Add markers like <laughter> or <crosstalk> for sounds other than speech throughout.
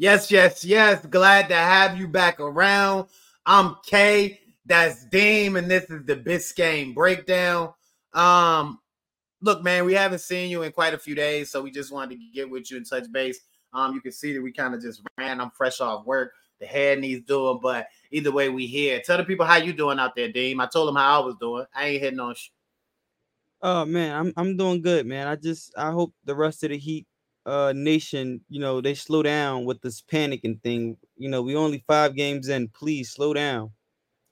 Yes, yes, yes. Glad to have you back around. I'm Kay. That's Deem, and this is the Biscayne breakdown. Um, look, man, we haven't seen you in quite a few days, so we just wanted to get with you and touch base. Um, you can see that we kind of just ran. I'm fresh off work. The head needs doing, but either way, we here. Tell the people how you doing out there, Deem. I told them how I was doing. I ain't hitting on. Sh- oh man, I'm I'm doing good, man. I just I hope the rest of the Heat uh nation, you know, they slow down with this panicking thing. You know, we only five games in. Please slow down.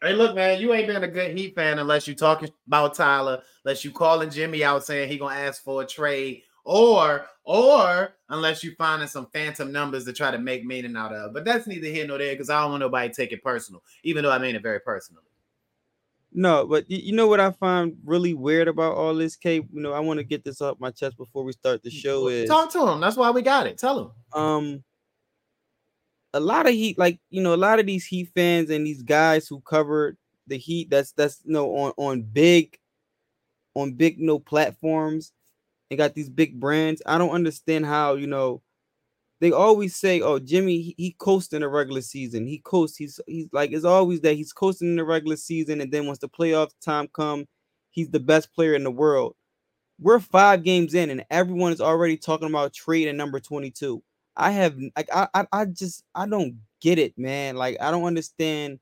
Hey, look, man, you ain't been a good Heat fan unless you talking about Tyler, unless you calling Jimmy out saying he gonna ask for a trade, or or unless you finding some phantom numbers to try to make meaning out of. But that's neither here nor there because I don't want nobody to take it personal, even though I mean it very personally. No, but you know what I find really weird about all this, Kate. You know, I want to get this off my chest before we start the show. Is talk to him. That's why we got it. Tell him. Um, a lot of heat, like you know, a lot of these Heat fans and these guys who covered the Heat. That's that's you know on on big, on big you know platforms. They got these big brands. I don't understand how you know they always say, "Oh, Jimmy, he, he coasts in the regular season. He coasts. He's he's like it's always that he's coasting in the regular season, and then once the playoff time come, he's the best player in the world." We're five games in, and everyone is already talking about trade number twenty-two. I have like I, I I just I don't get it, man. Like I don't understand,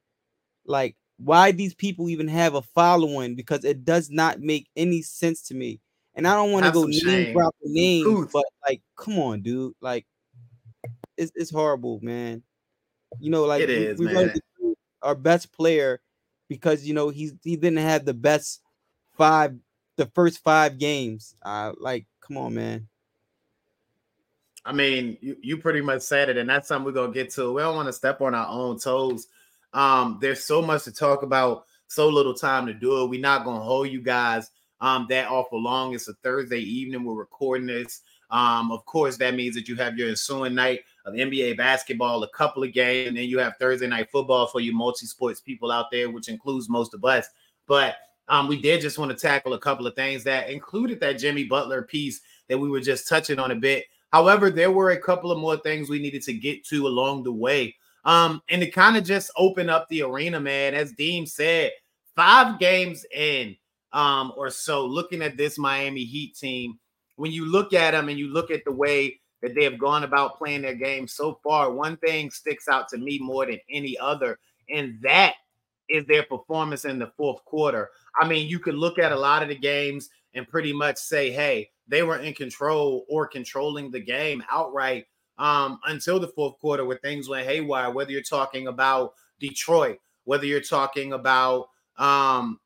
like why these people even have a following because it does not make any sense to me. And I don't want to go name drop names, but like, come on, dude. Like, it's, it's horrible, man. You know, like it is, we, man. our best player because you know he's he didn't have the best five the first five games. Uh like come on, man. I mean, you, you pretty much said it, and that's something we're gonna get to. We don't want to step on our own toes. Um, there's so much to talk about, so little time to do it. We're not gonna hold you guys um that awful long. It's a Thursday evening. We're recording this. Um, of course, that means that you have your ensuing night of NBA basketball, a couple of games, and then you have Thursday night football for you multi-sports people out there, which includes most of us. But um, we did just want to tackle a couple of things that included that Jimmy Butler piece that we were just touching on a bit. However, there were a couple of more things we needed to get to along the way. Um, and to kind of just open up the arena, man, as Deem said, five games in um, or so, looking at this Miami Heat team, when you look at them and you look at the way that they have gone about playing their game so far, one thing sticks out to me more than any other, and that is their performance in the fourth quarter. I mean, you could look at a lot of the games and pretty much say, hey, they were in control or controlling the game outright um, until the fourth quarter where things went haywire, whether you're talking about Detroit, whether you're talking about um,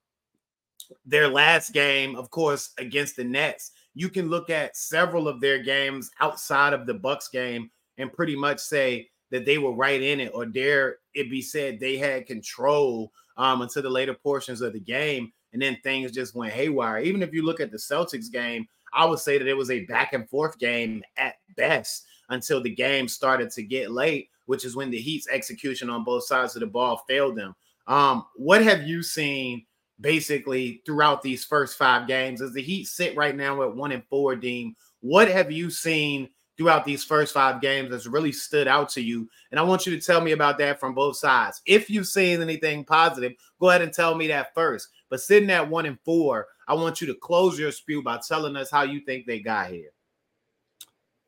their last game, of course, against the Nets you can look at several of their games outside of the Bucks game and pretty much say that they were right in it, or dare it be said they had control um, until the later portions of the game, and then things just went haywire. Even if you look at the Celtics game, I would say that it was a back and forth game at best. until the game started to get late, which is when the Heat's execution on both sides of the ball failed them. Um, what have you seen basically throughout these first five games? As the Heat sit right now at one and four, Deem, what have you seen throughout these first five games that's really stood out to you? And I want you to tell me about that from both sides. If you've seen anything positive, go ahead and tell me that first. But sitting at one and four, I want you to close your spew by telling us how you think they got here.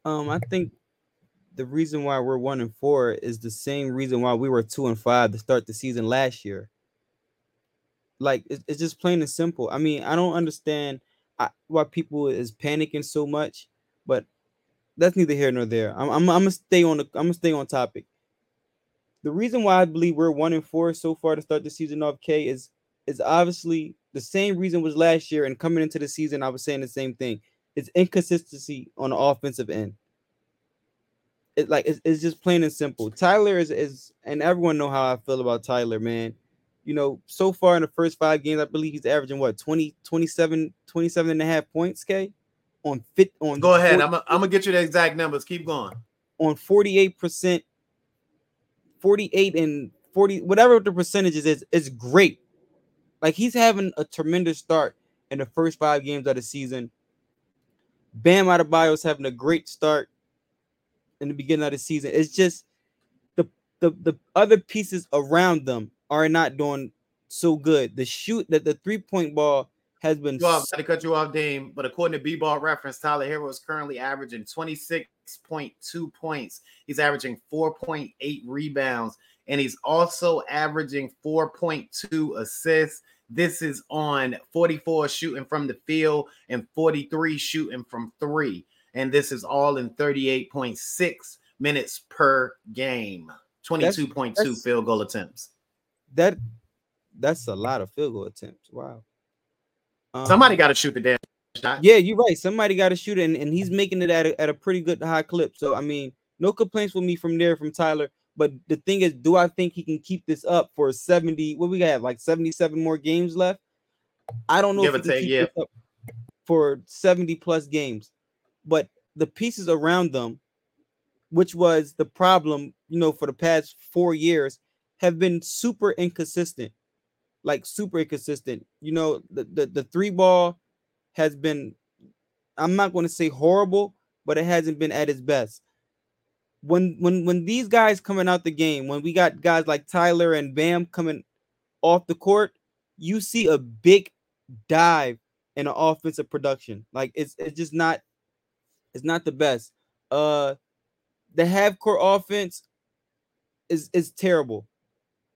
Um, I think the reason why we're one and four is the same reason why we were two and five to start the season last year. Like it's, it's just plain and simple. I mean, I don't understand why people is panicking so much, but that's neither here nor there. I'm, I'm, I'm gonna stay on the I'm gonna stay on topic. The reason why I believe we're one and four so far to start the season off, K, is is obviously the same reason was last year, and coming into the season, I was saying the same thing. It's inconsistency on the offensive end. It like it's, it's just plain and simple. Tyler is is and everyone know how I feel about Tyler, man. You know, so far in the first five games, I believe he's averaging what 20, 27, 27 and a half points, K on fit on go ahead. 40, I'm, a, I'm gonna get you the exact numbers. Keep going. On 48%, 48 and 40, whatever the percentages is, is great. Like he's having a tremendous start in the first five games of the season. Bam Adebayo's having a great start in the beginning of the season. It's just the the the other pieces around them are not doing so good. The shoot that the three point ball has been. Well, i to cut you off, Dame. But according to B-Ball reference, Tyler Herro is currently averaging 26.2 points. He's averaging 4.8 rebounds, and he's also averaging 4.2 assists. This is on 44 shooting from the field and 43 shooting from three. And this is all in 38.6 minutes per game. 22.2 field goal attempts. That that's a lot of field goal attempts. Wow. Um, Somebody got to shoot the damn shot. Yeah, you're right. Somebody got to shoot it, and, and he's making it at a, at a pretty good high clip. So I mean, no complaints with me from there from Tyler. But the thing is, do I think he can keep this up for 70? What we got like 77 more games left? I don't know Give if he take, yeah. for 70 plus games. But the pieces around them, which was the problem, you know, for the past four years, have been super inconsistent like super inconsistent. You know, the, the, the three ball has been, I'm not going to say horrible, but it hasn't been at its best. When when when these guys coming out the game, when we got guys like Tyler and Bam coming off the court, you see a big dive in the offensive production. Like it's it's just not it's not the best. Uh the half court offense is is terrible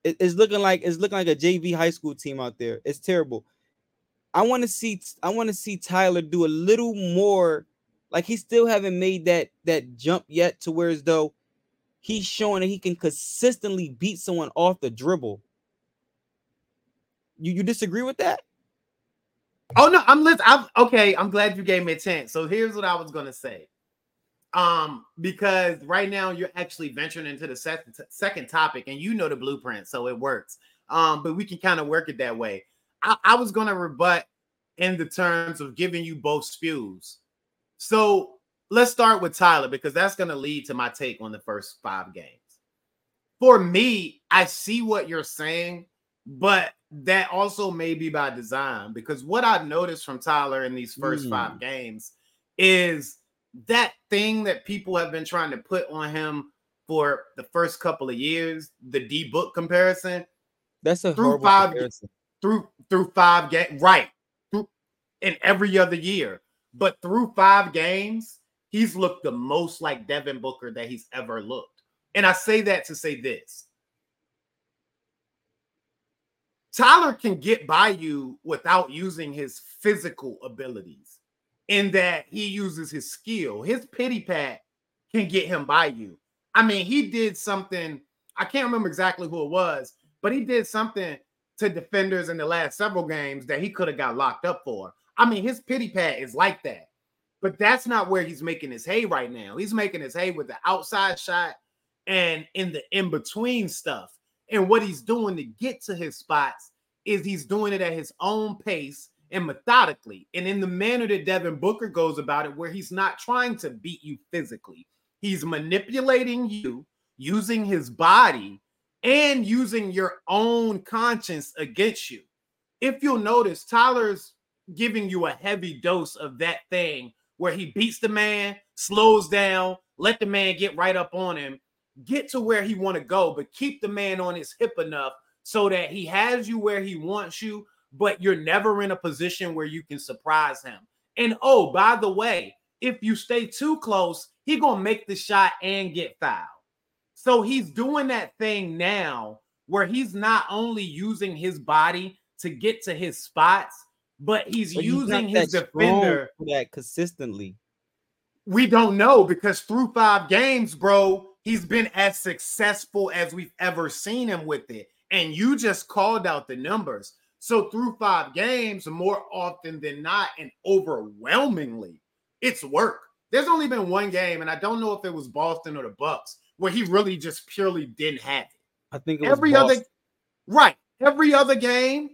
it's looking like it's looking like a JV high school team out there. It's terrible. I want to see I want to see Tyler do a little more. Like he still haven't made that that jump yet to where as though he's showing that he can consistently beat someone off the dribble. You you disagree with that? Oh no, I'm listening. I'm okay. I'm glad you gave me a chance. So here's what I was gonna say. Um, because right now you're actually venturing into the second second topic, and you know the blueprint, so it works. Um, but we can kind of work it that way. I, I was gonna rebut in the terms of giving you both spews. So let's start with Tyler because that's gonna lead to my take on the first five games. For me, I see what you're saying, but that also may be by design because what I've noticed from Tyler in these first mm. five games is that thing that people have been trying to put on him for the first couple of years, the D book comparison. That's a through five comparison. through through five games, right? Through in every other year, but through five games, he's looked the most like Devin Booker that he's ever looked. And I say that to say this. Tyler can get by you without using his physical abilities in that he uses his skill. His pity pat can get him by you. I mean, he did something, I can't remember exactly who it was, but he did something to defenders in the last several games that he could have got locked up for. I mean, his pity pat is like that. But that's not where he's making his hay right now. He's making his hay with the outside shot and in the in between stuff. And what he's doing to get to his spots is he's doing it at his own pace and methodically and in the manner that Devin Booker goes about it, where he's not trying to beat you physically. he's manipulating you using his body and using your own conscience against you. If you'll notice, Tyler's giving you a heavy dose of that thing where he beats the man, slows down, let the man get right up on him, get to where he want to go, but keep the man on his hip enough so that he has you where he wants you, but you're never in a position where you can surprise him. And oh, by the way, if you stay too close, he gonna make the shot and get fouled. So he's doing that thing now where he's not only using his body to get to his spots, but he's but using he's his defender that consistently. We don't know because through five games, bro, he's been as successful as we've ever seen him with it. And you just called out the numbers. So through five games, more often than not, and overwhelmingly, it's work. There's only been one game, and I don't know if it was Boston or the Bucks, where he really just purely didn't have it. I think every Boston. other right, every other game,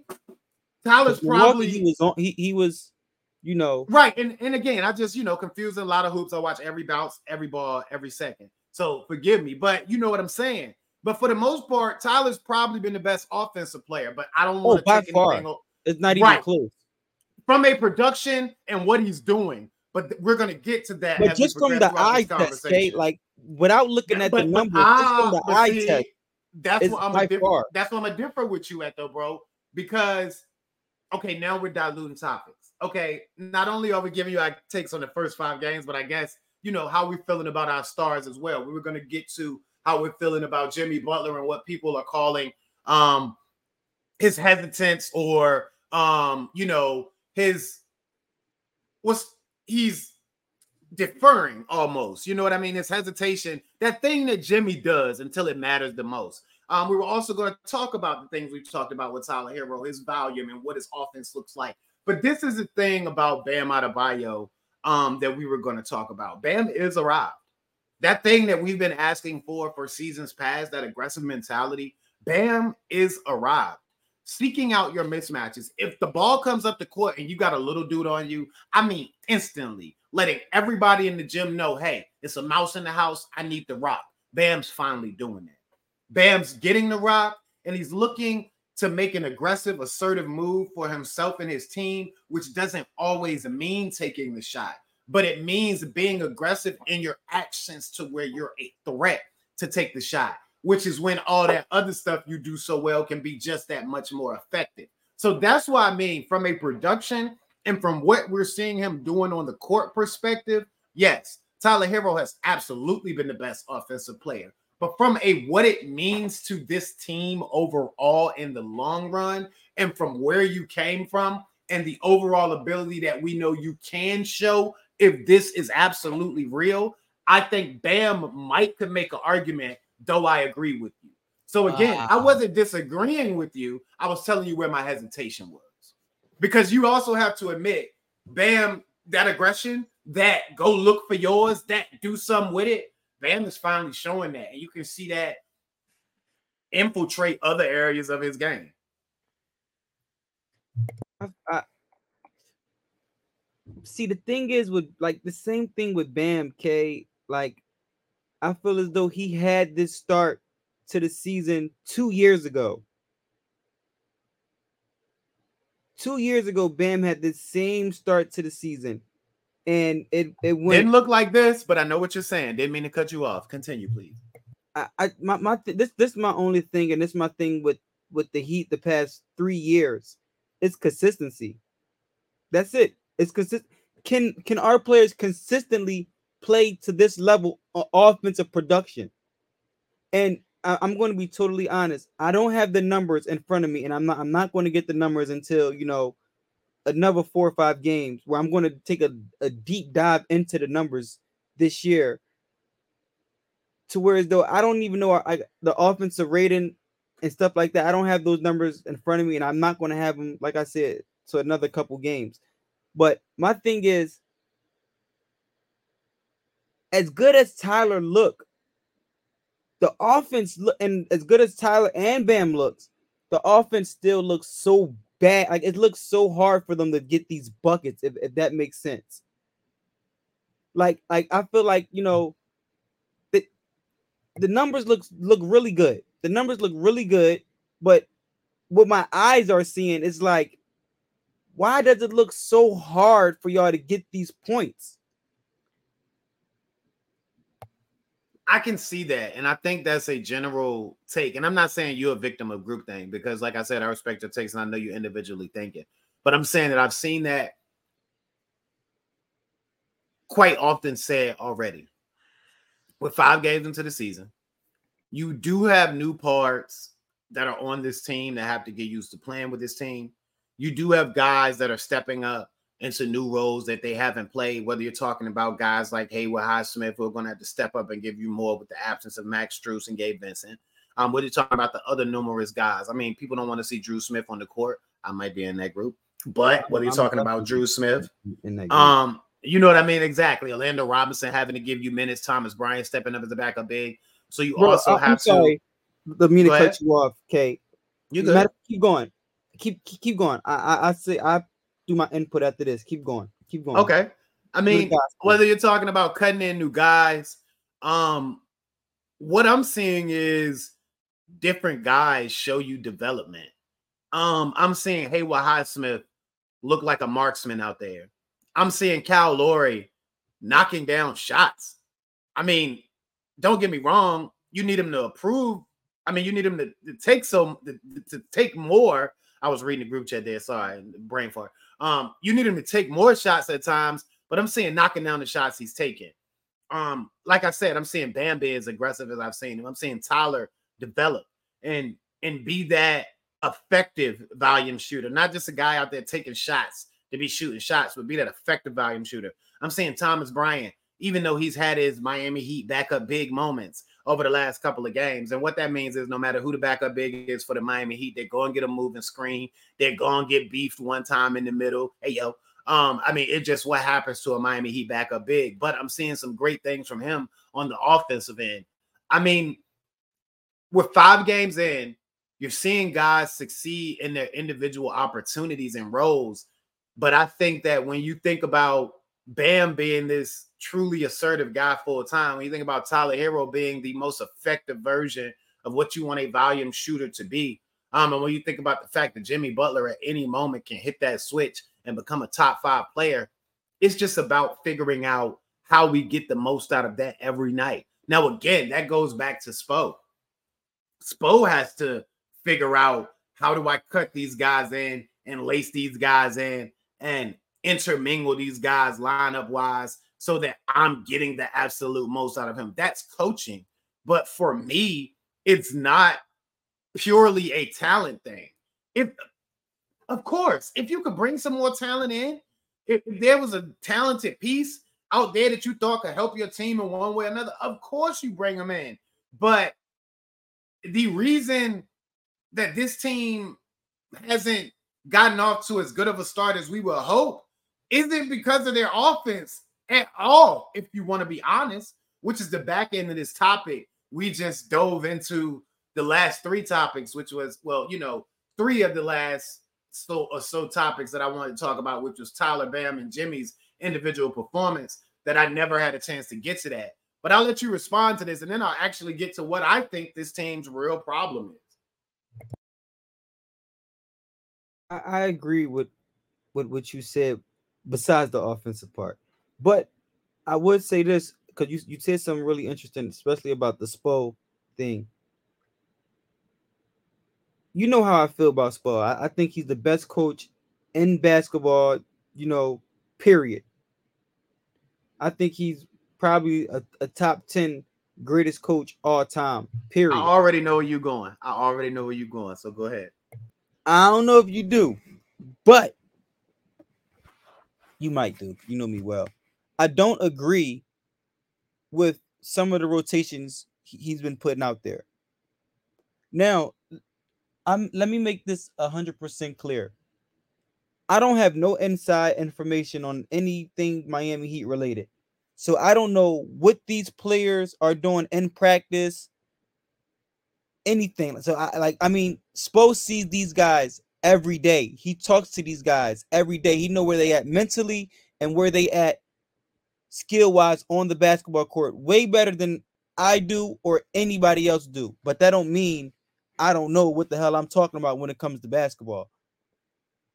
Tyler's probably he was on, he, he was, you know, right. And and again, I just you know confusing a lot of hoops. I watch every bounce, every ball, every second. So forgive me, but you know what I'm saying. But for the most part, Tyler's probably been the best offensive player. But I don't want oh, to take far. anything. It's not even right. close from a production and what he's doing. But we're gonna get to that. But just from the eye test, okay, like without looking at but, the numbers, just from ah, the eye see, test. That's what I'm a different. That's what I'm a different with you at though, bro. Because okay, now we're diluting topics. Okay, not only are we giving you our takes on the first five games, but I guess you know how we're feeling about our stars as well. We were gonna get to how we're feeling about Jimmy Butler and what people are calling um his hesitance or um you know his what's he's deferring almost. You know what I mean? His hesitation, that thing that Jimmy does until it matters the most. Um, we were also going to talk about the things we've talked about with Tyler Herro, his volume and what his offense looks like. But this is the thing about Bam Adebayo um, that we were going to talk about. Bam is arrived. That thing that we've been asking for for seasons past, that aggressive mentality, Bam is arrived seeking out your mismatches. If the ball comes up the court and you got a little dude on you, I mean, instantly letting everybody in the gym know, hey, it's a mouse in the house. I need the rock. Bam's finally doing that. Bam's getting the rock and he's looking to make an aggressive, assertive move for himself and his team, which doesn't always mean taking the shot, but it means being aggressive in your actions to where you're a threat to take the shot which is when all that other stuff you do so well can be just that much more effective. So that's why I mean, from a production and from what we're seeing him doing on the court perspective, yes, Tyler Herro has absolutely been the best offensive player. But from a what it means to this team overall in the long run, and from where you came from, and the overall ability that we know you can show if this is absolutely real, I think Bam might could make an argument though I agree with you. So again, uh, I wasn't disagreeing with you. I was telling you where my hesitation was. Because you also have to admit, Bam, that aggression, that go look for yours, that do something with it. Bam is finally showing that. And you can see that infiltrate other areas of his game. I, I, see the thing is with like the same thing with Bam K. Like I feel as though he had this start to the season two years ago. Two years ago, Bam had the same start to the season, and it it went. Didn't look like this, but I know what you're saying. Didn't mean to cut you off. Continue, please. I, I my my th- this this is my only thing, and this is my thing with with the Heat the past three years. It's consistency. That's it. It's consistent. Can can our players consistently play to this level of offensive production. And I, am going to be totally honest. I don't have the numbers in front of me, and I'm not. I'm not going to get the numbers until you know another four or five games where I'm going to take a, a deep dive into the numbers this year. To whereas though I don't even know I, the offensive rating and stuff like that. I don't have those numbers in front of me, and I'm not going to have them, like I said, to another couple games. But my thing is, as good as Tyler look, the offense look and as good as Tyler and Bam looks, the offense still looks so bad. Like it looks so hard for them to get these buckets, if, if that makes sense. Like, like I feel like you know, the numbers look look really good. The numbers look really good, but what my eyes are seeing is like, why does it look so hard for y'all to get these points? I can see that, and I think that's a general take. And I'm not saying you're a victim of group thing because, like I said, I respect your takes, and I know you individually thinking. But I'm saying that I've seen that quite often said already. With five games into the season, you do have new parts that are on this team that have to get used to playing with this team. You do have guys that are stepping up into new roles that they haven't played, whether you're talking about guys like Haywood Highsmith who are going to have to step up and give you more with the absence of Max Strus and Gabe Vincent. Um, whether you're you talking about the other numerous guys. I mean, people don't want to see Dru Smith on the court. I might be in that group. But whether you're talking about Dru Smith, um, you know what I mean? Exactly. Orlando Robinson having to give you minutes, Thomas Bryant stepping up as a backup big. So you Bro, also I'm have sorry. to. Let me to cut you off, Kate. You good? Keep going. Keep keep going. I I, I say I do my input after this. Keep going. Keep going. Okay. I mean, whether you're talking about cutting in new guys, um, what I'm seeing is different guys show you development. Um, I'm seeing Haywood Highsmith look like a marksman out there. I'm seeing Cal Lowry knocking down shots. I mean, don't get me wrong, you need him to approve. I mean, you need him to, to take some to, to, take more. I was reading the group chat there. Sorry, brain fart. Um, you need him to take more shots at times, but I'm seeing knocking down the shots he's taking. Um, like I said, I'm seeing Bambi as aggressive as I've seen him. I'm seeing Tyler develop and and be that effective volume shooter, not just a guy out there taking shots to be shooting shots, but be that effective volume shooter. I'm saying Thomas Bryant, even though he's had his Miami Heat backup big moments over the last couple of games. And what that means is no matter who the backup big is for the Miami Heat, they're going to get a moving screen. They're going to get beefed one time in the middle. Hey, yo. Um, I mean, it's just what happens to a Miami Heat backup big. But I'm seeing some great things from him on the offensive end. I mean, we're five games in, you're seeing guys succeed in their individual opportunities and roles. But I think that when you think about Bam being this truly assertive guy full time, when you think about Tyler Herro being the most effective version of what you want a volume shooter to be, um, and when you think about the fact that Jimmy Butler at any moment can hit that switch and become a top five player, it's just about figuring out how we get the most out of that every night. Now, again, that goes back to Spo. Spo has to figure out how do I cut these guys in and lace these guys in and intermingle these guys lineup wise so that I'm getting the absolute most out of him. That's coaching. But for me, it's not purely a talent thing. If of course, if you could bring some more talent in, if there was a talented piece out there that you thought could help your team in one way or another, of course you bring them in. But the reason that this team hasn't gotten off to as good of a start as we would hope isn't because of their offense at all, if you want to be honest, which is the back end of this topic. We just dove into the last three topics, which was, well, you know, three of the last so or so topics that I wanted to talk about, which was Tyler Bam and Jimmy's individual performance, that I never had a chance to get to that. But I'll let you respond to this, and then I'll actually get to what I think this team's real problem is. I, I agree with with what you said, besides the offensive part. But I would say this because you, you said something really interesting, especially about the Spo thing. You know how I feel about Spo. I, I think he's the best coach in basketball, you know, period. I think he's probably a, a top 10 greatest coach all time, period. I already know where you're going. I already know where you're going. So go ahead. I don't know if you do, but you might do. You know me well. I don't agree with some of the rotations he's been putting out there. Now, I'm let me make this hundred percent clear. I don't have no inside information on anything Miami Heat related. So I don't know what these players are doing in practice anything. So I like I mean, Spo sees these guys every day. He talks to these guys every day. He know where they at mentally and where they at skill wise on the basketball court way better than I do or anybody else do. But that don't mean I don't know what the hell I'm talking about when it comes to basketball.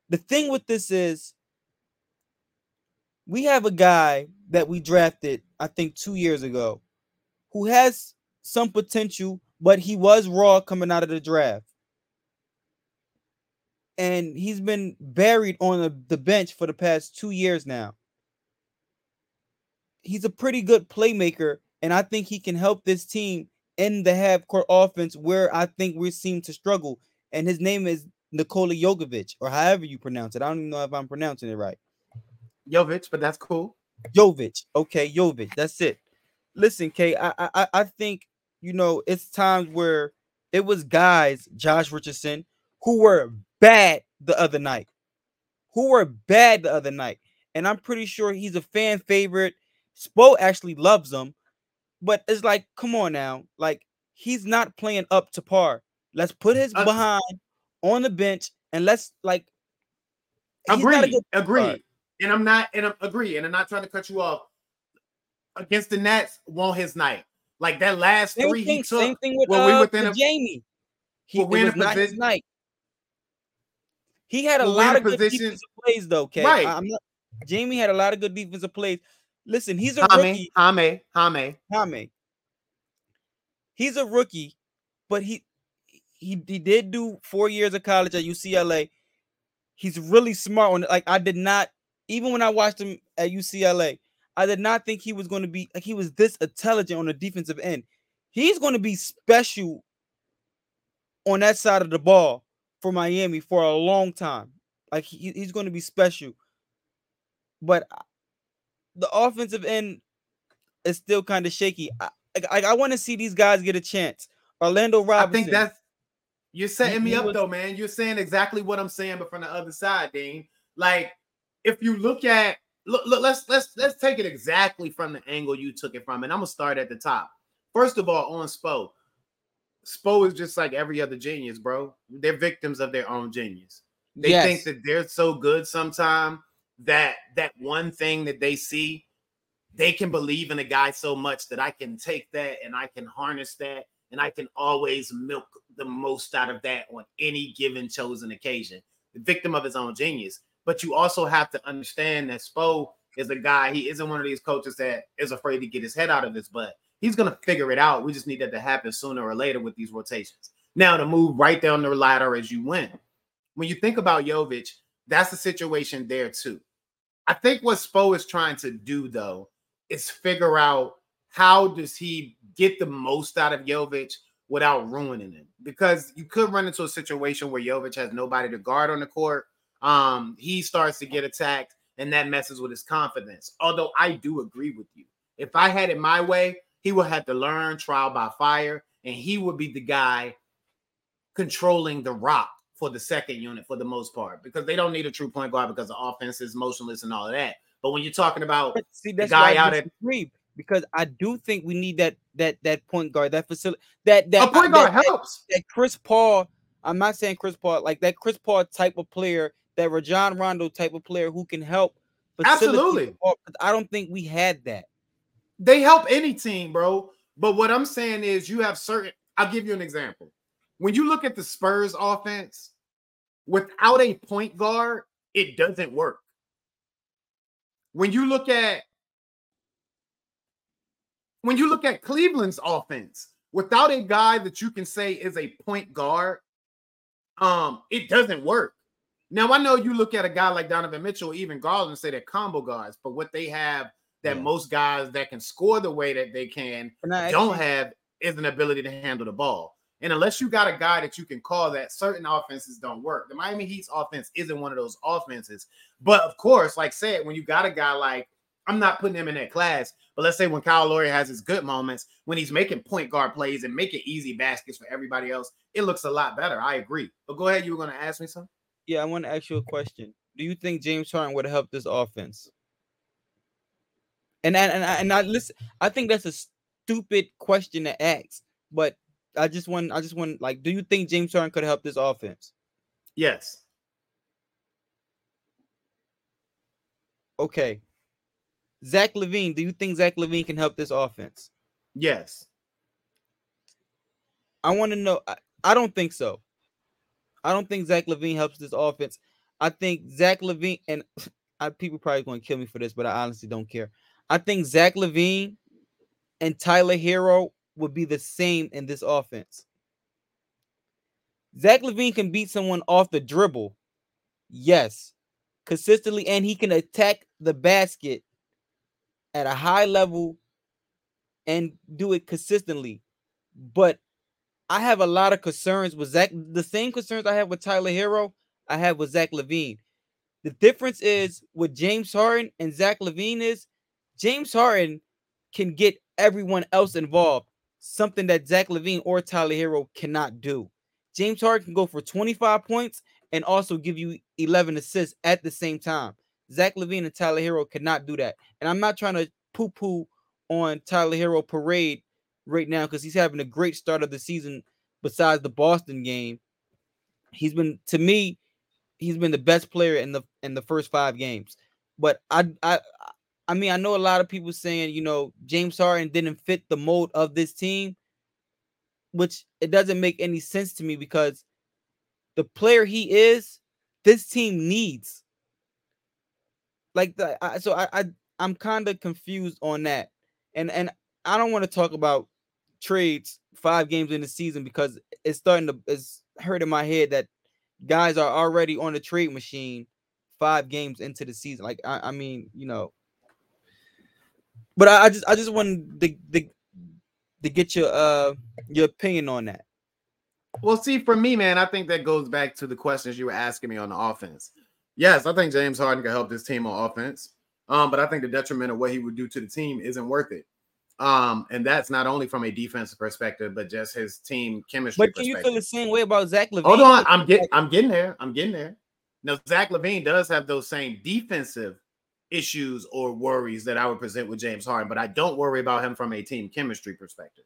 The thing with this is we have a guy that we drafted, I think, two years ago, who has some potential, but he was raw coming out of the draft. And he's been buried on the, the bench for the past two years now. He's a pretty good playmaker, and I think he can help this team in the half court offense where I think we seem to struggle. And his name is Nikola Jokovic, or however you pronounce it. I don't even know if I'm pronouncing it right. Jovic, but that's cool. Jovic. Okay, Jovic. That's it. Listen, Kay, I, I I think you know it's times where it was guys, Josh Richardson, who were bad the other night. Who were bad the other night. And I'm pretty sure he's a fan favorite. Spo actually loves him. But it's like, come on now. Like, he's not playing up to par. Let's put his uh, behind on the bench and let's like agree, agree. And I'm not, and I'm agree, and I'm not trying to cut you off. Against the Nets, won his night. Like that last three thing, he took. Same thing with, uh, we within a, Jamie. He was not position, his night. He had a lot of good defensive plays, though. Okay, right. I, not. Jamie had a lot of good defensive plays. Listen, he's a Hame, rookie. Hame, Hame, Hame. He's a rookie, but he he he did do four years of college at UCLA. He's really smart on it. Like I did not even when I watched him at UCLA, I did not think he was going to be like he was this intelligent on the defensive end. He's going to be special on that side of the ball for Miami for a long time. Like he, he's going to be special. But uh, the offensive end is still kind of shaky. I, I, I want to see these guys get a chance. Orlando Robinson. I think that's you're setting me up was, though, man. You're saying exactly what I'm saying, but from the other side, Deem. Like if you look at look, look, let's let's let's take it exactly from the angle you took it from, and I'm gonna start at the top. First of all, on Spo, Spo is just like every other genius, bro. They're victims of their own genius. They yes. think that they're so good sometimes that that one thing that they see, they can believe in a guy so much that I can take that and I can harness that and I can always milk the most out of that on any given chosen occasion. The victim of his own genius. But you also have to understand that Spo is a guy, he isn't one of these coaches that is afraid to get his head out of his butt. He's going to figure it out. We just need that to happen sooner or later with these rotations. Now, to move right down the ladder as you win. When you think about Jovic, that's the situation there too. I think what Spo is trying to do, though, is figure out how does he get the most out of Jovic without ruining him? Because you could run into a situation where Jovic has nobody to guard on the court um, he starts to get attacked and that messes with his confidence. Although I do agree with you. If I had it my way, he will have to learn trial by fire, and he would be the guy controlling the rock for the second unit for the most part because they don't need a true point guard because the offense is motionless and all of that. But when you're talking about See, the guy out at because I do think we need that that that point guard, that facility, that that a point guard that, helps. That, that Chris Paul. I'm not saying Chris Paul like that Chris Paul type of player that Rajon Rondo type of player who can help. Absolutely. I don't think we had that. They help any team, bro. But what I'm saying is you have certain I'll give you an example. When you look at the Spurs offense, without a point guard, it doesn't work. When you look at when you look at Cleveland's offense, without a guy that you can say is a point guard, um, it doesn't work. Now I know you look at a guy like Donovan Mitchell, even Garland, and say they're combo guards, but what they have that yeah. most guys that can score the way that they can don't have is an ability to handle the ball. And unless you got a guy that you can call that, certain offenses don't work. The Miami Heat's offense isn't one of those offenses. But of course, like said, when you got a guy like I'm not putting him in that class, but let's say when Kyle Lowry has his good moments, when he's making point guard plays and making easy baskets for everybody else, it looks a lot better. I agree. But go ahead, you were going to ask me something. Yeah, I want to ask you a question. Do you think James Harden would have helped this offense? And and and I, and I listen. I think that's a stupid question to ask, but I just want I just want like, do you think James Harden could help this offense? Yes. Okay. Zach LaVine, do you think Zach LaVine can help this offense? Yes. I want to know. I, I don't think so. I don't think Zach LaVine helps this offense. I think Zach LaVine and <sniffs> I, people probably going to kill me for this, but I honestly don't care. I think Zach LaVine and Tyler Herro would be the same in this offense. Zach LaVine can beat someone off the dribble, yes, consistently, and he can attack the basket at a high level and do it consistently. But I have a lot of concerns with Zach. The same concerns I have with Tyler Herro, I have with Zach LaVine. The difference is with James Harden and Zach LaVine is James Harden can get everyone else involved, something that Zach LaVine or Tyler Herro cannot do. James Harden can go for 25 points and also give you 11 assists at the same time. Zach LaVine and Tyler Herro cannot do that. And I'm not trying to poo poo on Tyler Herro parade right now because he's having a great start of the season besides the Boston game. He's been to me, he's been the best player in the in the first five games. But I I I mean I know a lot of people saying, you know, James Harden didn't fit the mold of this team, which it doesn't make any sense to me because the player he is, this team needs. Like the I, so I, I I'm kind of confused on that. And and I don't want to talk about trades five games in the season because it's starting to it's hurting my head that guys are already on the trade machine five games into the season. Like I, I mean, you know. But I, I just I just wanted to, to to get your uh your opinion on that. Well, see, for me, man, I think that goes back to the questions you were asking me on the offense. Yes, I think James Harden can help this team on offense. Um, but I think the detriment of what he would do to the team isn't worth it. Um, and that's not only from a defensive perspective, but just his team chemistry. But can you feel the same way about Zach LaVine? Hold on, I'm getting I'm getting there. I'm getting there. Now, Zach LaVine does have those same defensive issues or worries that I would present with James Harden, but I don't worry about him from a team chemistry perspective.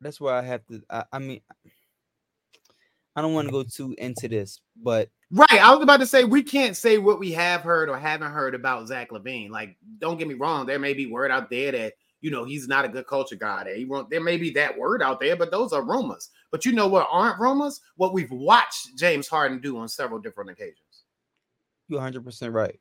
That's where I have to. I, I mean, I don't want to go too into this, but right. I was about to say we can't say what we have heard or haven't heard about Zach LaVine. Like, don't get me wrong, there may be word out there that you know he's not a good culture guy. There, he won't, there may be that word out there, but those are rumors. But you know what aren't rumors? What we've watched James Harden do on several different occasions. You're 100 percent right.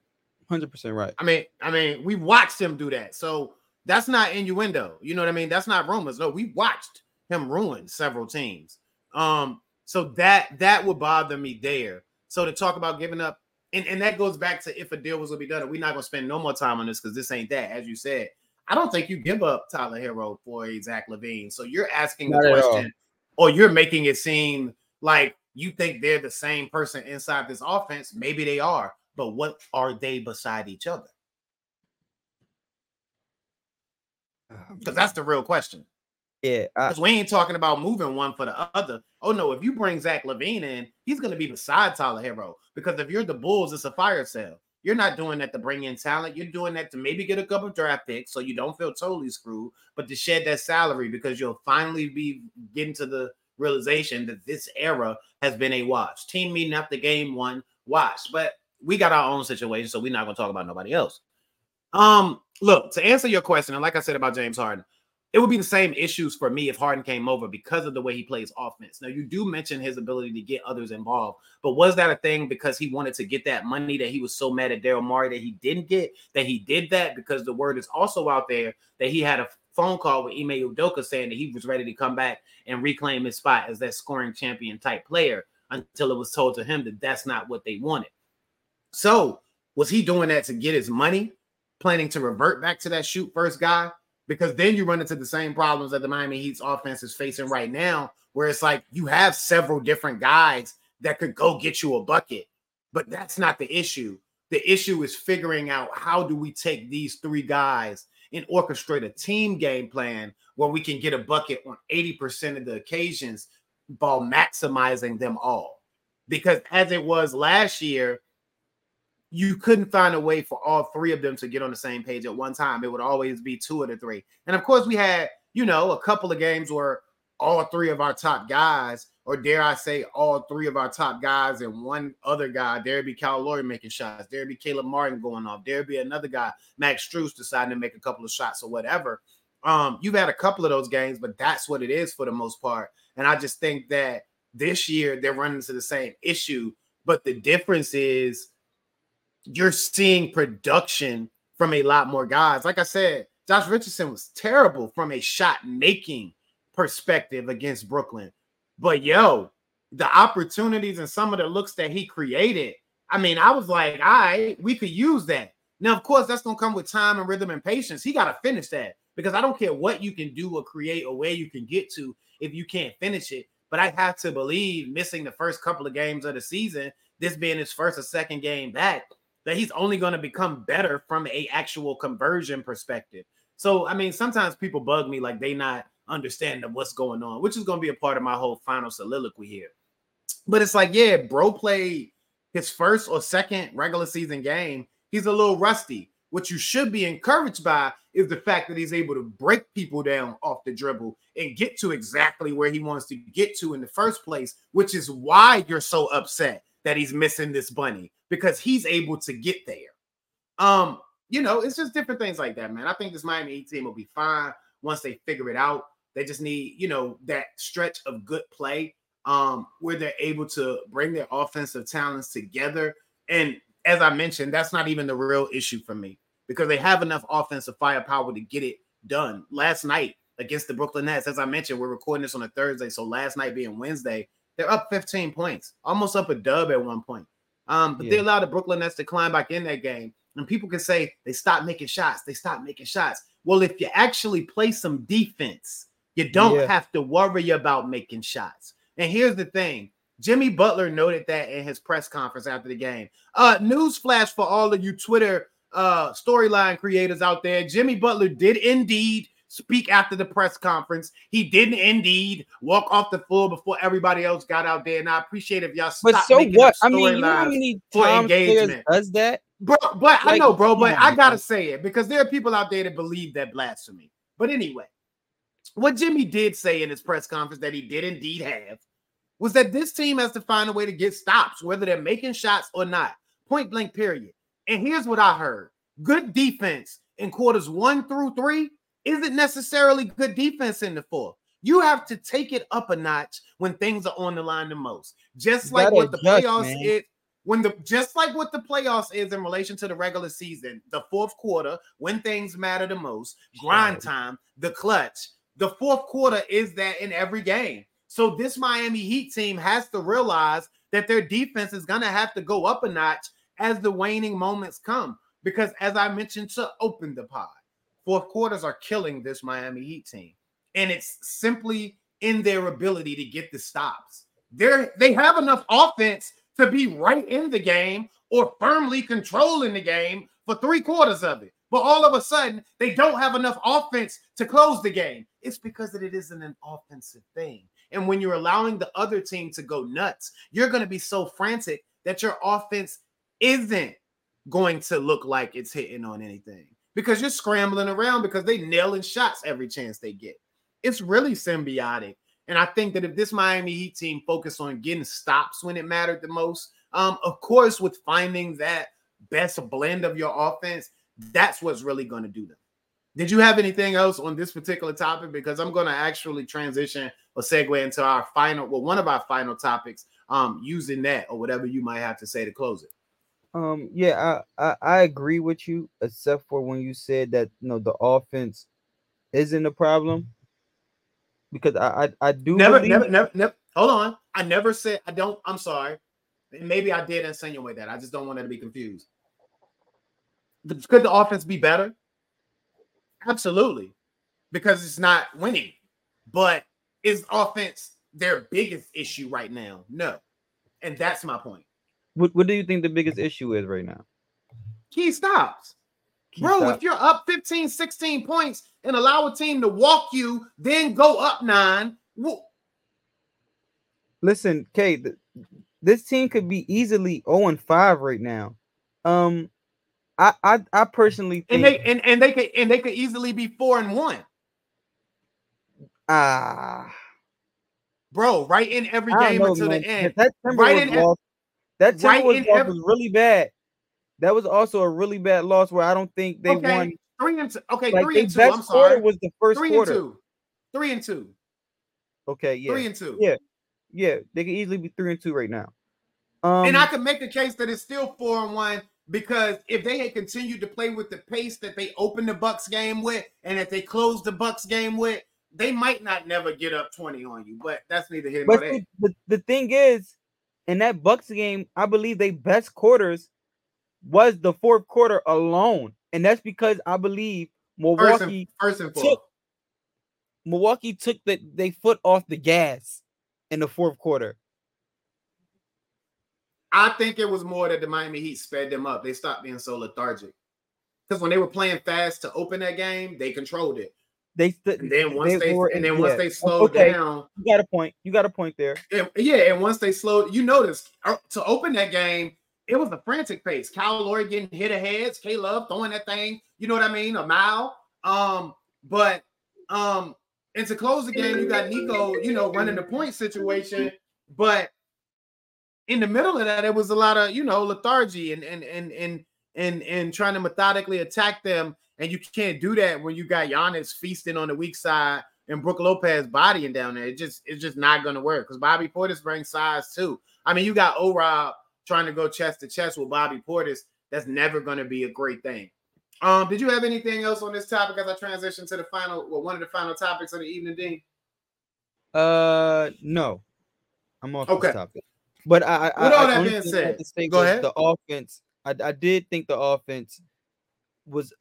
100 percent right. I mean, I mean, we watched him do that. So that's not innuendo. You know what I mean? That's not rumors. No, we watched him ruin several teams. Um, so that that would bother me there. So to talk about giving up, and, and that goes back to if a deal was gonna be done, we're not gonna spend no more time on this because this ain't that, as you said. I don't think you give up Tyler Herro for a Zach LaVine. So you're asking the question, or you're making it seem like you think they're the same person inside this offense. Maybe they are, but what are they beside each other? Um, because that's the real question. Yeah, because we ain't talking about moving one for the other. Oh no, if you bring Zach LaVine in, he's going to be beside Tyler Herro. Because if you're the Bulls, it's a fire sale. You're not doing that to bring in talent. You're doing that to maybe get a couple draft picks so you don't feel totally screwed, but to shed that salary because you'll finally be getting to the realization that this era has been a wash. Team meeting after game one, wash. But we got our own situation, so we're not going to talk about nobody else. Um, look to answer your question, and like I said about James Harden, it would be the same issues for me if Harden came over because of the way he plays offense. Now, you do mention his ability to get others involved, but was that a thing because he wanted to get that money that he was so mad at Daryl Morey that he didn't get? That he did that because the word is also out there that he had a phone call with Ime Udoka saying that he was ready to come back and reclaim his spot as that scoring champion type player until it was told to him that that's not what they wanted. So, was he doing that to get his money, planning to revert back to that shoot first guy? because then you run into the same problems that the Miami Heat's offense is facing right now, where it's like you have several different guys that could go get you a bucket, but that's not the issue. The issue is figuring out how do we take these three guys and orchestrate a team game plan where we can get a bucket on 80% of the occasions while maximizing them all. Because as it was last year, you couldn't find a way for all three of them to get on the same page at one time. It would always be two of the three. And of course, we had, you know, a couple of games where all three of our top guys, or dare I say, all three of our top guys and one other guy, there be Kyle Lowry making shots, There'd be Caleb Martin going off, There'd be another guy, Max Strus, deciding to make a couple of shots or whatever. Um, you've had a couple of those games, but that's what it is for the most part. And I just think that this year they're running into the same issue, but the difference is you're seeing production from a lot more guys. Like I said, Josh Richardson was terrible from a shot making perspective against Brooklyn. But yo, the opportunities and some of the looks that he created, I mean, I was like, all right, we could use that. Now, of course, that's gonna come with time and rhythm and patience. He got to finish that because I don't care what you can do or create or where you can get to if you can't finish it. But I have to believe, missing the first couple of games of the season, this being his first or second game back, that he's only going to become better from a actual conversion perspective. So, I mean, sometimes people bug me like they not understanding of what's going on, which is going to be a part of my whole final soliloquy here. But it's like, yeah, bro played his first or second regular season game. He's a little rusty. What you should be encouraged by is the fact that he's able to break people down off the dribble and get to exactly where he wants to get to in the first place, which is why you're so upset that he's missing this bunny because he's able to get there. Um, you know, it's just different things like that, man. I think this Miami team will be fine once they figure it out. They just need, you know, that stretch of good play um, where they're able to bring their offensive talents together. And as I mentioned, that's not even the real issue for me because they have enough offensive firepower to get it done. Last night against the Brooklyn Nets, as I mentioned, we're recording this on a Thursday. So last night being Wednesday, they're up 15 points, almost up a dub at one point. Um, but yeah. they allowed the Brooklyn Nets to climb back in that game. And people can say they stopped making shots. They stopped making shots. Well, if you actually play some defense, you don't yeah. have to worry about making shots. And here's the thing Jimmy Butler noted that in his press conference after the game. Uh, newsflash for all of you Twitter uh storyline creators out there. Jimmy Butler did indeed speak after the press conference. He didn't indeed walk off the floor before everybody else got out there. And I appreciate if y'all But so what? I mean, you know how many times does that? Bro, but like, I know, bro, but I gotta say it because there are people out there that believe that blasphemy. But anyway, what Jimmy did say in his press conference that he did indeed have was that this team has to find a way to get stops, whether they're making shots or not. Point blank, period. And here's what I heard good defense in quarters one through three isn't necessarily good defense in the fourth. You have to take it up a notch when things are on the line the most. Just like what the adjust, playoffs man. is when the just like what the playoffs is in relation to the regular season, the fourth quarter, when things matter the most, grind time, the clutch. The fourth quarter is that in every game. So this Miami Heat team has to realize that their defense is going to have to go up a notch as the waning moments come. Because as I mentioned to open the pod, fourth quarters are killing this Miami Heat team. And it's simply in their ability to get the stops. They're, they have enough offense to be right in the game or firmly controlling the game for three quarters of it. But all of a sudden, they don't have enough offense to close the game. It's because it isn't an offensive thing. And when you're allowing the other team to go nuts, you're going to be so frantic that your offense isn't going to look like it's hitting on anything because you're scrambling around because they nailing shots every chance they get. It's really symbiotic. And I think that if this Miami Heat team focused on getting stops when it mattered the most, um, of course, with finding that best blend of your offense, that's what's really going to do them. Did you have anything else on this particular topic? Because I'm going to actually transition or segue into our final, well, one of our final topics, um, using that or whatever you might have to say to close it. Um, yeah, I, I, I agree with you, except for when you said that you know the offense isn't a problem. Because I I, I do never, never, never, never. Hold on, I never said I don't. I'm sorry. Maybe I did insinuate that. I just don't want it to be confused. Could the offense be better? Absolutely, because it's not winning. But is offense their biggest issue right now? No, and that's my point. What, what do you think the biggest issue is right now? Key stops. Key Bro, stop. if you're up 15, 16 points and allow a team to walk you, then go up nine. Listen, K, this team could be easily 0 and 5 right now. Um, I I, I personally think and they and, and they could and they could easily be four and one. Ah, bro, right in every game know, until man. the end. That right in loss, that Timberwolves right loss every, was really bad. That was also a really bad loss where I don't think they okay. won Three and two. Okay, Like three and two. I'm quarter sorry. was the first three quarter. and two. Three and two. Okay, yeah, Three and two. Yeah. yeah, they could easily be three and two right now. Um, and I could make the case that it's still four and one because if they had continued to play with the pace that they opened the Bucks game with, and that they closed the Bucks game with, they might not never get up twenty on you. But that's neither here nor there. the, the thing is, in that Bucks game, I believe they best quarters was the fourth quarter alone, and that's because I believe First and, Milwaukee first and took. Milwaukee took the they foot off the gas in the fourth quarter. I think it was more that the Miami Heat sped them up. They stopped being so lethargic. Because when they were playing fast to open that game, they controlled it. They st- And then once they, were- and then once they slowed Okay, down, You got a point. You got a point there. and, yeah, and once they slowed, you notice uh, to open that game, it was a frantic pace. Kyle Lowry getting hit ahead, K Love throwing that thing, you know what I mean, a mile. Um, but um, and to close the game, you got Nico, you know, running the point situation, but in the middle of that, it was a lot of you know lethargy and and and and and and trying to methodically attack them. And you can't do that when you got Giannis feasting on the weak side and Brooke Lopez bodying down there. It just it's just not gonna work because Bobby Portis brings size too. I mean, you got O Rob trying to go chest to chest with Bobby Portis. That's never gonna be a great thing. Um, did you have anything else on this topic as I transition to the final, well, one of the final topics of the evening, Deem? Uh, no, I'm off Okay. this topic. But I, I, With I all that being I said, go ahead. The offense, I, I did think the offense was,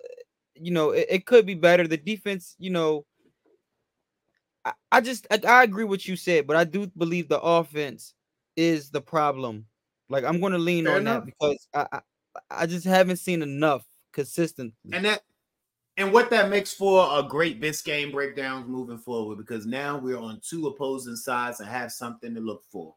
you know, it, it could be better. The defense, you know, I, I just I, I agree with you said, but I do believe the offense is the problem. Like I'm going to lean Fair on enough. that because I, I I just haven't seen enough consistently. And that and what that makes for a great Biscayne breakdowns moving forward because now we're on two opposing sides and have something to look for.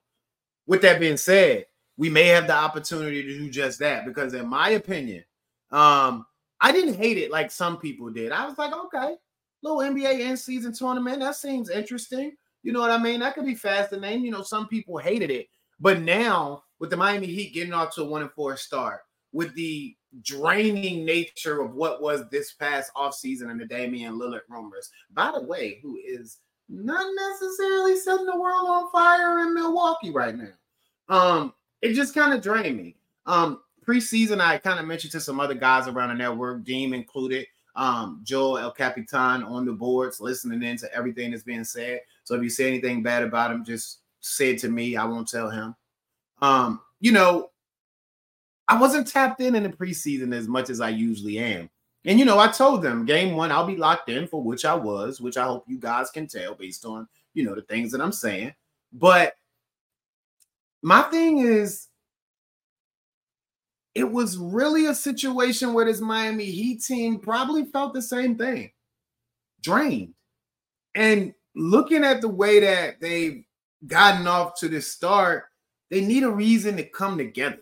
With that being said, we may have the opportunity to do just that because, in my opinion, um, I didn't hate it like some people did. I was like, okay, little NBA in season tournament, that seems interesting. You know what I mean? That could be then, you know, some people hated it. But now with the Miami Heat getting off to a one and four start, with the draining nature of what was this past offseason and the Damian Lillard rumors. By the way, who is not necessarily setting the world on fire in Milwaukee right now. Um, it just kind of drained me. Um, preseason, I kind of mentioned to some other guys around the network, Deem included, um, Joel El Capitan on the boards, listening in to everything that's being said. So if you say anything bad about him, just say it to me. I won't tell him. Um, you know, I wasn't tapped in in the preseason as much as I usually am. And you know, I told them game one, I'll be locked in for which I was, which I hope you guys can tell based on you know the things that I'm saying. But my thing is, it was really a situation where this Miami Heat team probably felt the same thing drained. And looking at the way that they've gotten off to this start, they need a reason to come together.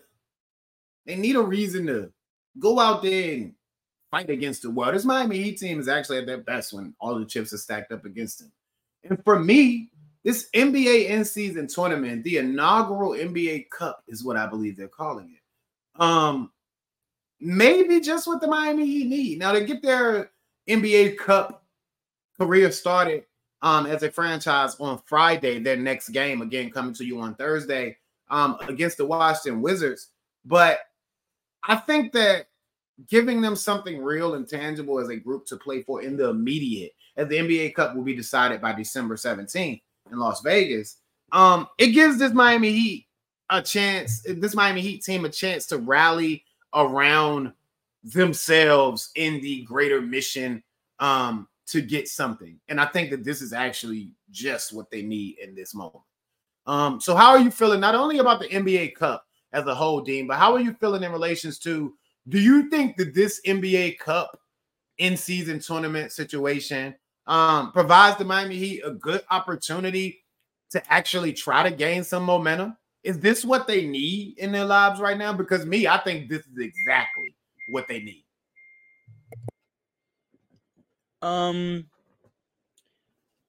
They need a reason to go out there and fight against the world. This Miami Heat team is actually at their best when all the chips are stacked up against them. And for me, this NBA in season tournament, the inaugural NBA Cup is what I believe they're calling it. Um, maybe just what the Miami Heat need. Now to get their NBA Cup career started um as a franchise on Friday, their next game again coming to you on Thursday um against the Washington Wizards. But I think that giving them something real and tangible as a group to play for in the immediate, as the NBA Cup will be decided by December 17th in Las Vegas, um, it gives this Miami Heat a chance, this Miami Heat team a chance to rally around themselves in the greater mission um, to get something. And I think that this is actually just what they need in this moment. Um, so how are you feeling not only about the NBA Cup as a whole, Deem, but how are you feeling in relations to do you think that this NBA Cup in season tournament situation um, provides the Miami Heat a good opportunity to actually try to gain some momentum? Is this what they need in their lives right now? Because me, I think this is exactly what they need. Um,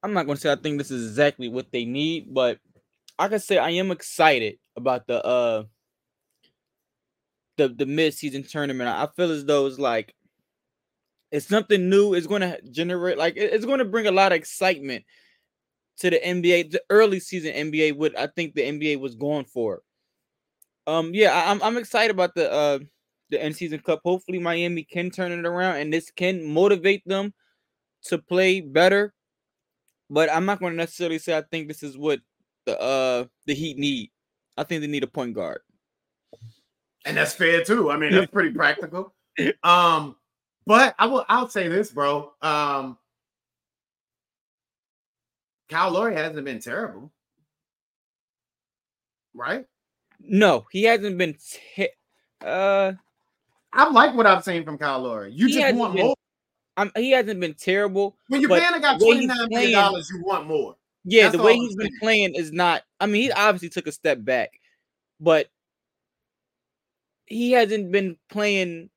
I'm not gonna say I think this is exactly what they need, but I can say I am excited about the uh the the mid-season tournament. I feel as though it's like It's something new. It's going to generate like it's going to bring a lot of excitement to the NBA, the early season NBA. What I think the NBA was going for. Um, yeah, I'm I'm excited about the uh the end season cup. Hopefully, Miami can turn it around and this can motivate them to play better. But I'm not going to necessarily say I think this is what the uh the Heat need. I think they need a point guard. And that's fair too. I mean, that's pretty practical. <laughs> Um, but I will I'll say this, bro. Um Kyle Lowry hasn't been terrible. Right? No, he hasn't been te- uh I like what I've seen from Kyle Lowry. You just want been, more. I'm, he hasn't been terrible. When you're paying a guy twenty nine million dollars, you want more. Yeah, That's the way he's been playing is not. I mean, he obviously took a step back, but he hasn't been playing.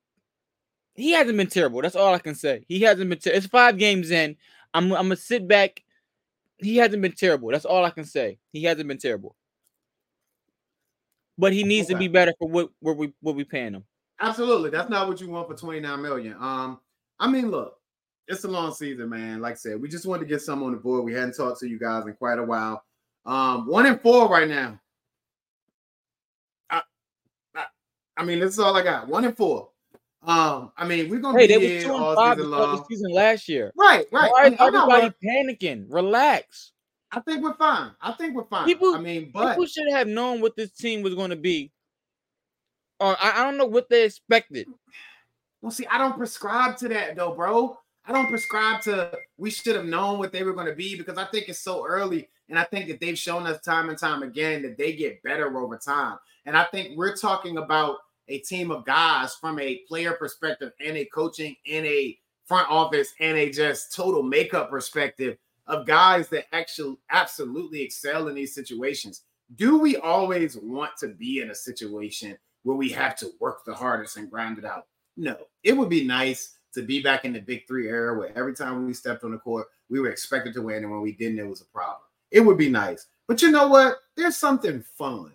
He hasn't been terrible. That's all I can say. He hasn't been. Ter- it's five games in. I'm. I'm gonna sit back. He hasn't been terrible. That's all I can say. He hasn't been terrible. But he needs okay. to be better for what, we what we paying him. Absolutely. That's not what you want for 29 million. Um, I mean, look, it's a long season, man. Like I said, we just wanted to get some on the board. We hadn't talked to you guys in quite a while. Um, one and four right now. I, I, mean, this is all I got. One and four. Um, I mean, we're gonna hey, be here all season long. The season last year. Right, right. Why is everybody panicking? Relax. I think we're fine. I think we're fine. People, I mean, but people should have known what this team was going to be or I, I don't know what they expected. Well, see, I don't prescribe to that though, bro. I don't prescribe to we should have known what they were going to be because I think it's so early. And I think that they've shown us time and time again that they get better over time. And I think we're talking about a team of guys from a player perspective and a coaching and a front office and a just total makeup perspective of guys that actually absolutely excel in these situations. Do we always want to be in a situation where we have to work the hardest and grind it out. No, it would be nice to be back in the big three era where every time we stepped on the court, we were expected to win, and when we didn't, it was a problem. It would be nice. But you know what? There's something fun.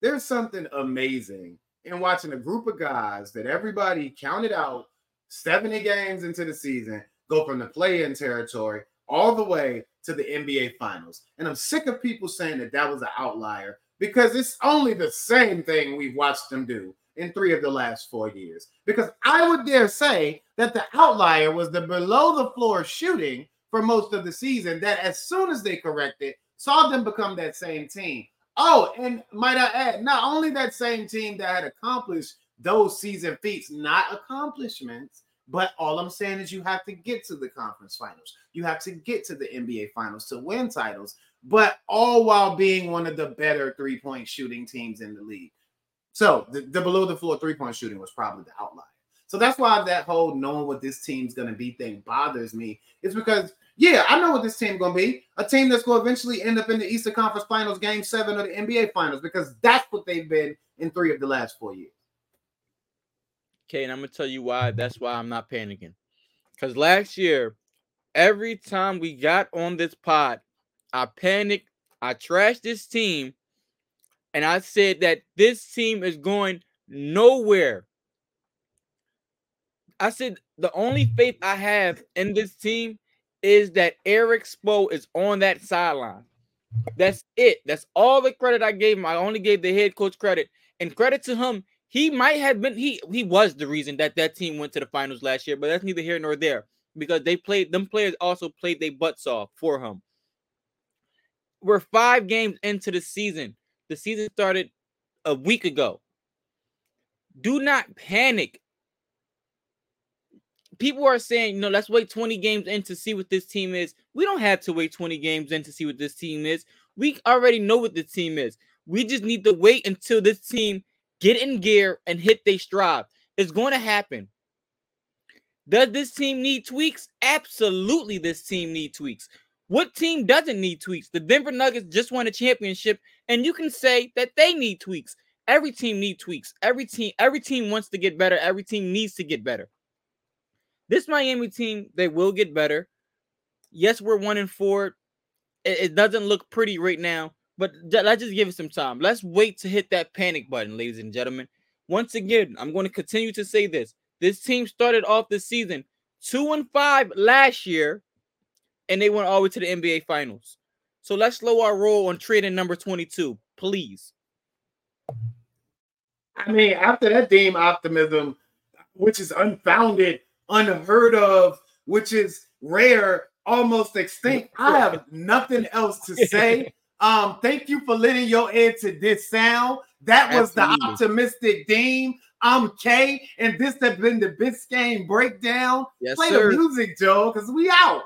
There's something amazing in watching a group of guys that everybody counted out 70 games into the season go from the play in territory all the way to the NBA finals. And I'm sick of people saying that that was an outlier because it's only the same thing we've watched them do in three of the last four years. Because I would dare say that the outlier was the below the floor shooting for most of the season, that as soon as they corrected, saw them become that same team. Oh, and might I add, not only that same team that had accomplished those season feats, not accomplishments, but all I'm saying is you have to get to the conference finals. You have to get to the NBA finals to win titles but all while being one of the better three point shooting teams in the league. So the, the below the floor three point shooting was probably the outlier. So that's why that whole knowing what this team's going to be thing bothers me. It's because, yeah, I know what this team's going to be a team that's going to eventually end up in the Eastern Conference Finals, game seven of the NBA Finals, because that's what they've been in three of the last four years. Okay, and I'm going to tell you why. That's why I'm not panicking. Because last year, every time we got on this pod, I panicked. I trashed this team. And I said that this team is going nowhere. I said the only faith I have in this team is that Erik Spo is on that sideline. That's it. That's all the credit I gave him. I only gave the head coach credit. And credit to him, he might have been he he was the reason that that team went to the finals last year, but that's neither here nor there because they played them players also played their butts off for him we're five games into the season. The season started a week ago. Do not panic. People are saying, you know, let's wait 20 games in to see what this team is. We don't have to wait 20 games in to see what this team is. We already know what the team is. We just need to wait until this team get in gear and hit their stride. It's going to happen. Does this team need tweaks? Absolutely, this team need tweaks. What team doesn't need tweaks? The Denver Nuggets just won a championship, and you can say that they need tweaks. Every team need tweaks. Every team, every team wants to get better. Every team needs to get better. This Miami team, they will get better. Yes, we're one and four. It, it doesn't look pretty right now, but let's just give it some time. Let's wait to hit that panic button, ladies and gentlemen. Once again, I'm going to continue to say this. This team started off the season two and five last year, and they went all the way to the NBA Finals. So let's slow our roll on trading number 22, please. I mean, after that Deem optimism, which is unfounded, unheard of, which is rare, almost extinct, I have nothing else to say. <laughs> Um, thank you for lending your ear to this sound. That was Absolutely. the optimistic Deem. I'm K, and this has been the Biscayne breakdown. Yes, Play sir. the music, Joe, because we out.